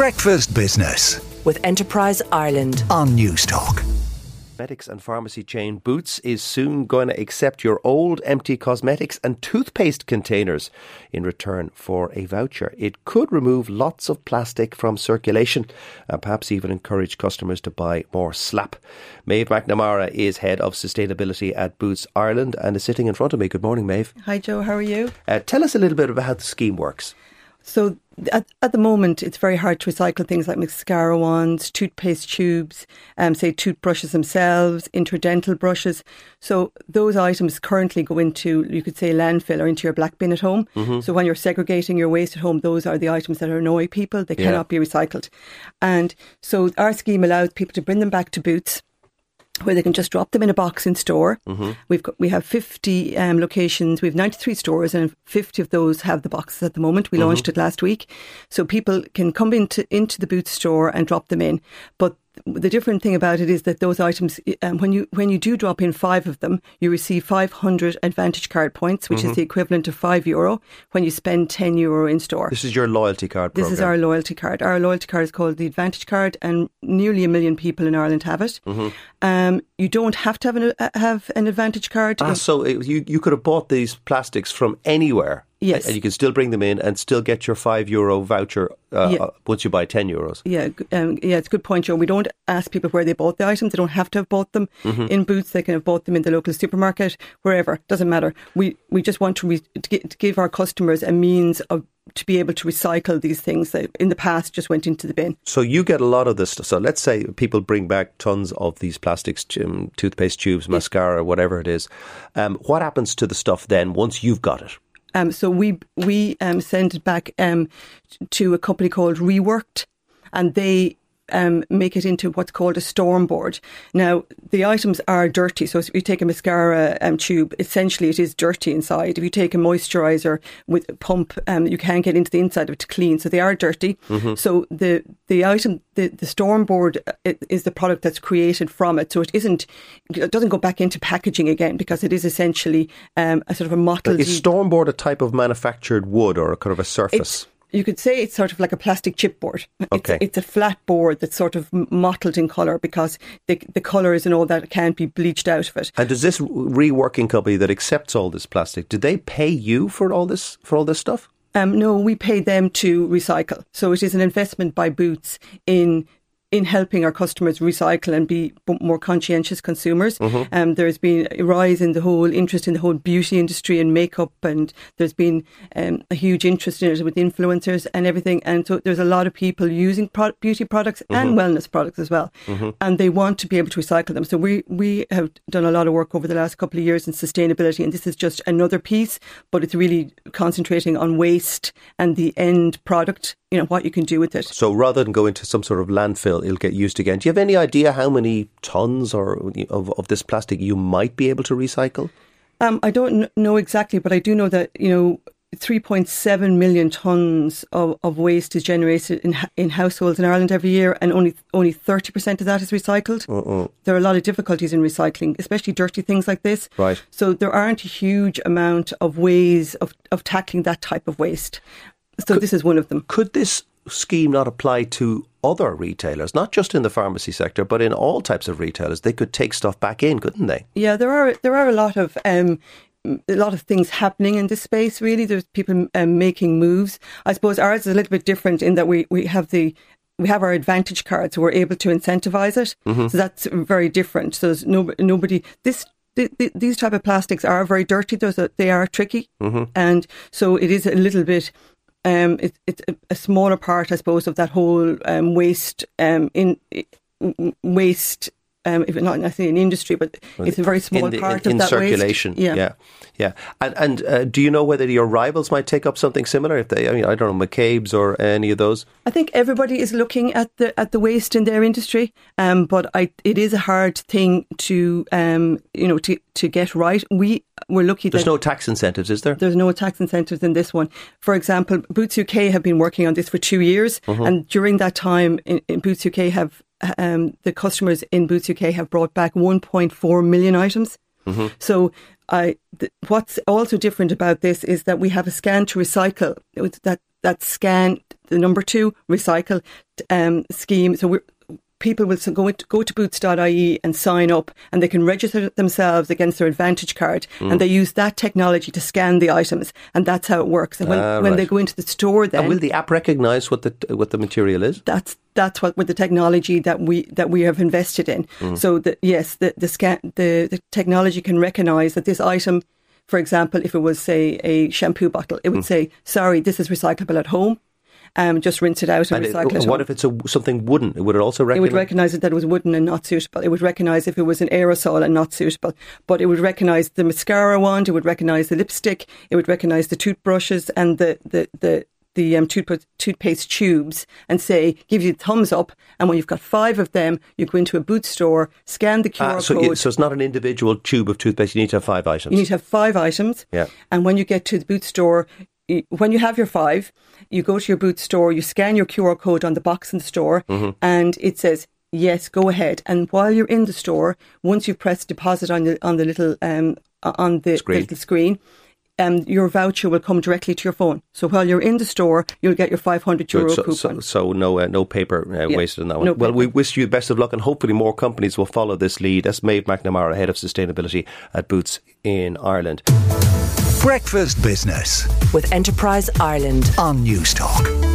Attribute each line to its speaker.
Speaker 1: Breakfast Business
Speaker 2: with Enterprise Ireland.
Speaker 1: on Newstalk.
Speaker 3: Cosmetics and pharmacy chain Boots is soon going to accept your old empty cosmetics and toothpaste containers in return for a voucher. It could remove lots of plastic from circulation and perhaps even encourage customers to buy more slap. Maeve McNamara is head of sustainability at Boots Ireland and is sitting in front of me. Good morning, Maeve.
Speaker 4: Hi, Joe. How are you?
Speaker 3: Uh, tell us a little bit about how the scheme works.
Speaker 4: So, at, at the moment, it's very hard to recycle things like mascara wands, toothpaste tubes, um, say toothbrushes themselves, interdental brushes. So, those items currently go into, you could say, landfill or into your black bin at home. So, when you're segregating your waste at home, those are the items that annoy people. They
Speaker 3: Yeah.
Speaker 4: cannot be recycled. And so, our scheme allows people to bring them back to Boots. Where they can just drop them in a box in store. We've got, we have 50 um, locations. We have 93 stores, and 50 of those have the boxes at the moment. We launched it last week, so people can come into into the Boots store and drop them in. But the different thing about it is that those items, um, when you when you do drop in five of them, you receive 500 Advantage Card points, which is the equivalent of five euro when you spend 10 euro in store.
Speaker 3: This is your loyalty card
Speaker 4: This
Speaker 3: program.
Speaker 4: is our loyalty card. Our loyalty card is called the Advantage Card, and nearly a million people in Ireland have it.
Speaker 3: Mm-hmm.
Speaker 4: Um, you don't have to have an, uh, have an Advantage Card.
Speaker 3: Ah, so it, you you could have bought these plastics from anywhere.
Speaker 4: Yes.
Speaker 3: And you can still bring them in and still get your five euro voucher uh,
Speaker 4: Yeah.
Speaker 3: uh, once you buy 10 euros.
Speaker 4: Yeah, um, yeah, it's a good point, Joe. We don't ask people where they bought the items. They don't have to have bought them
Speaker 3: Mm-hmm.
Speaker 4: in Boots. They can have bought them in the local supermarket, wherever. Doesn't matter. We we just want to, re- to, to give our customers a means of to be able to recycle these things that in the past just went into the bin.
Speaker 3: So you get a lot of this. So let's say people bring back tons of these plastics, um, toothpaste tubes, mascara, whatever it is. Um, what happens to the stuff then once you've got it?
Speaker 4: Um, so we we um, send it back um, to a company called Reworked, and they um, make it into what's called a storm board. Now the items are dirty. So if you take a mascara um, tube, essentially it is dirty inside. If you take a moisturizer with a pump, um, you can't get into the inside of it to clean. So they are dirty. So the the item, the, the storm board uh, is the product that's created from it. So it isn't, it doesn't go back into packaging again because it is essentially um, a sort of a mottled.
Speaker 3: Is storm board a type of manufactured wood or a kind of a surface?
Speaker 4: It's, you could say it's sort of like a plastic chipboard.
Speaker 3: Okay.
Speaker 4: It's, it's a flat board that's sort of mottled in colour because the, the colours and all that can't be bleached out of it.
Speaker 3: and does this reworking company that accepts all this plastic, do they pay you for all this for all this stuff?
Speaker 4: Um, no, we pay them to recycle. So it is an investment by Boots in in helping our customers recycle and be more conscientious consumers.
Speaker 3: Mm-hmm.
Speaker 4: Um, there's been a rise in the whole interest in the whole beauty industry and makeup, and there's been um, a huge interest in it with influencers and everything. And so there's a lot of people using pro- beauty products
Speaker 3: Mm-hmm.
Speaker 4: and wellness products as well, and they want to be able to recycle them. So we we have done a lot of work over the last couple of years in sustainability, and this is just another piece, but it's really concentrating on waste and the end product. You know what you can do with it.
Speaker 3: So rather than go into some sort of landfill, it'll get used again. Do you have any idea how many tons or of, of this plastic you might be able to recycle?
Speaker 4: Um, I don't know exactly, but I do know that you know. 3.7 million tons of, of waste is generated in in households in Ireland every year, and only only 30% of that is recycled. There are a lot of difficulties in recycling, especially dirty things like this.
Speaker 3: Right.
Speaker 4: So there aren't a huge amount of ways of, of tackling that type of waste. So this is one of them.
Speaker 3: Could this scheme not apply to other retailers, not just in the pharmacy sector, but in all types of retailers? They could take stuff back in, couldn't they?
Speaker 4: Yeah, there are there are a lot of um, a lot of things happening in this space. Really, there's people um, making moves. I suppose ours is a little bit different in that we we have the we have our advantage cards, so we're able to incentivize it. So that's very different. So there's no nobody this. th- th- These type of plastics are very dirty. Those they are tricky, and so it is a little bit. Um, it, it's a, a smaller part, I suppose, of that whole um, waste um, in waste. Um, if not necessarily in industry, but it's a very small
Speaker 3: in, the,
Speaker 4: part
Speaker 3: in,
Speaker 4: of
Speaker 3: in
Speaker 4: that
Speaker 3: circulation.
Speaker 4: waste.
Speaker 3: yeah, yeah. And, and uh, do you know whether your rivals might take up something similar? If they, I mean, I don't know, McCabe's or any of those.
Speaker 4: I think everybody is looking at the at the waste in their industry, um, but I, it is a hard thing to um, you know to, to get right. We we're lucky
Speaker 3: There's no tax incentives, is there?
Speaker 4: there's no tax incentives in this one. For example, Boots UK have been working on this for two years,
Speaker 3: Mm-hmm.
Speaker 4: and during that time, in, in Boots UK have um, the customers in Boots UK have brought back 1.4 million items.
Speaker 3: Mm-hmm.
Speaker 4: So I, th- what's also different about this is that we have a scan to recycle that that scan the number two recycle um, scheme. So we're people will go, into, go to boots.ie and sign up and they can register themselves against their Advantage card
Speaker 3: Mm.
Speaker 4: and they use that technology to scan the items and that's how it works. And when,
Speaker 3: Ah,
Speaker 4: when they go into the store then
Speaker 3: And will the app recognise what the what the material is?
Speaker 4: that's that's what with the technology that we that we have invested in.
Speaker 3: Mm.
Speaker 4: So that yes, the the, scan, the the technology can recognise that this item, for example, if it was say a shampoo bottle, it would
Speaker 3: Mm.
Speaker 4: say, "Sorry, this is recyclable at home." Um, just rinse it out and,
Speaker 3: And
Speaker 4: recycle it.
Speaker 3: what if it's a, something wooden? Would it also
Speaker 4: It
Speaker 3: recognise?
Speaker 4: would recognise that it was wooden and not suitable. It would recognise if it was an aerosol and not suitable. But it would recognise the mascara wand. It would recognise the lipstick. It would recognise the toothbrushes and the the the. The um, toothpaste, toothpaste tubes and say, give you thumbs up. And when you've got five of them, you go into a boot store, scan the QR
Speaker 3: Ah, so,
Speaker 4: code.
Speaker 3: you, so it's not an individual tube of toothpaste. You need to have five items.
Speaker 4: You need to have five items.
Speaker 3: Yeah.
Speaker 4: And when you get to the boot store, you, when you have your five, you go to your boot store, you scan your QR code on the box in the store,
Speaker 3: Mm-hmm.
Speaker 4: and it says, yes, go ahead. And while you're in the store, once you press deposit on the, on the little, um, on the
Speaker 3: Screen.
Speaker 4: little screen, um, your voucher will come directly to your phone. So while you're in the store, you'll get your 500 euro.
Speaker 3: So,
Speaker 4: coupon.
Speaker 3: so, so no uh, no paper uh,
Speaker 4: Yeah,
Speaker 3: wasted on that one.
Speaker 4: no
Speaker 3: well, we wish you the best of luck, and hopefully more companies will follow this lead. That's Maeve McNamara, head of sustainability at Boots in Ireland.
Speaker 1: Breakfast Business
Speaker 2: with Enterprise Ireland.
Speaker 1: on Newstalk.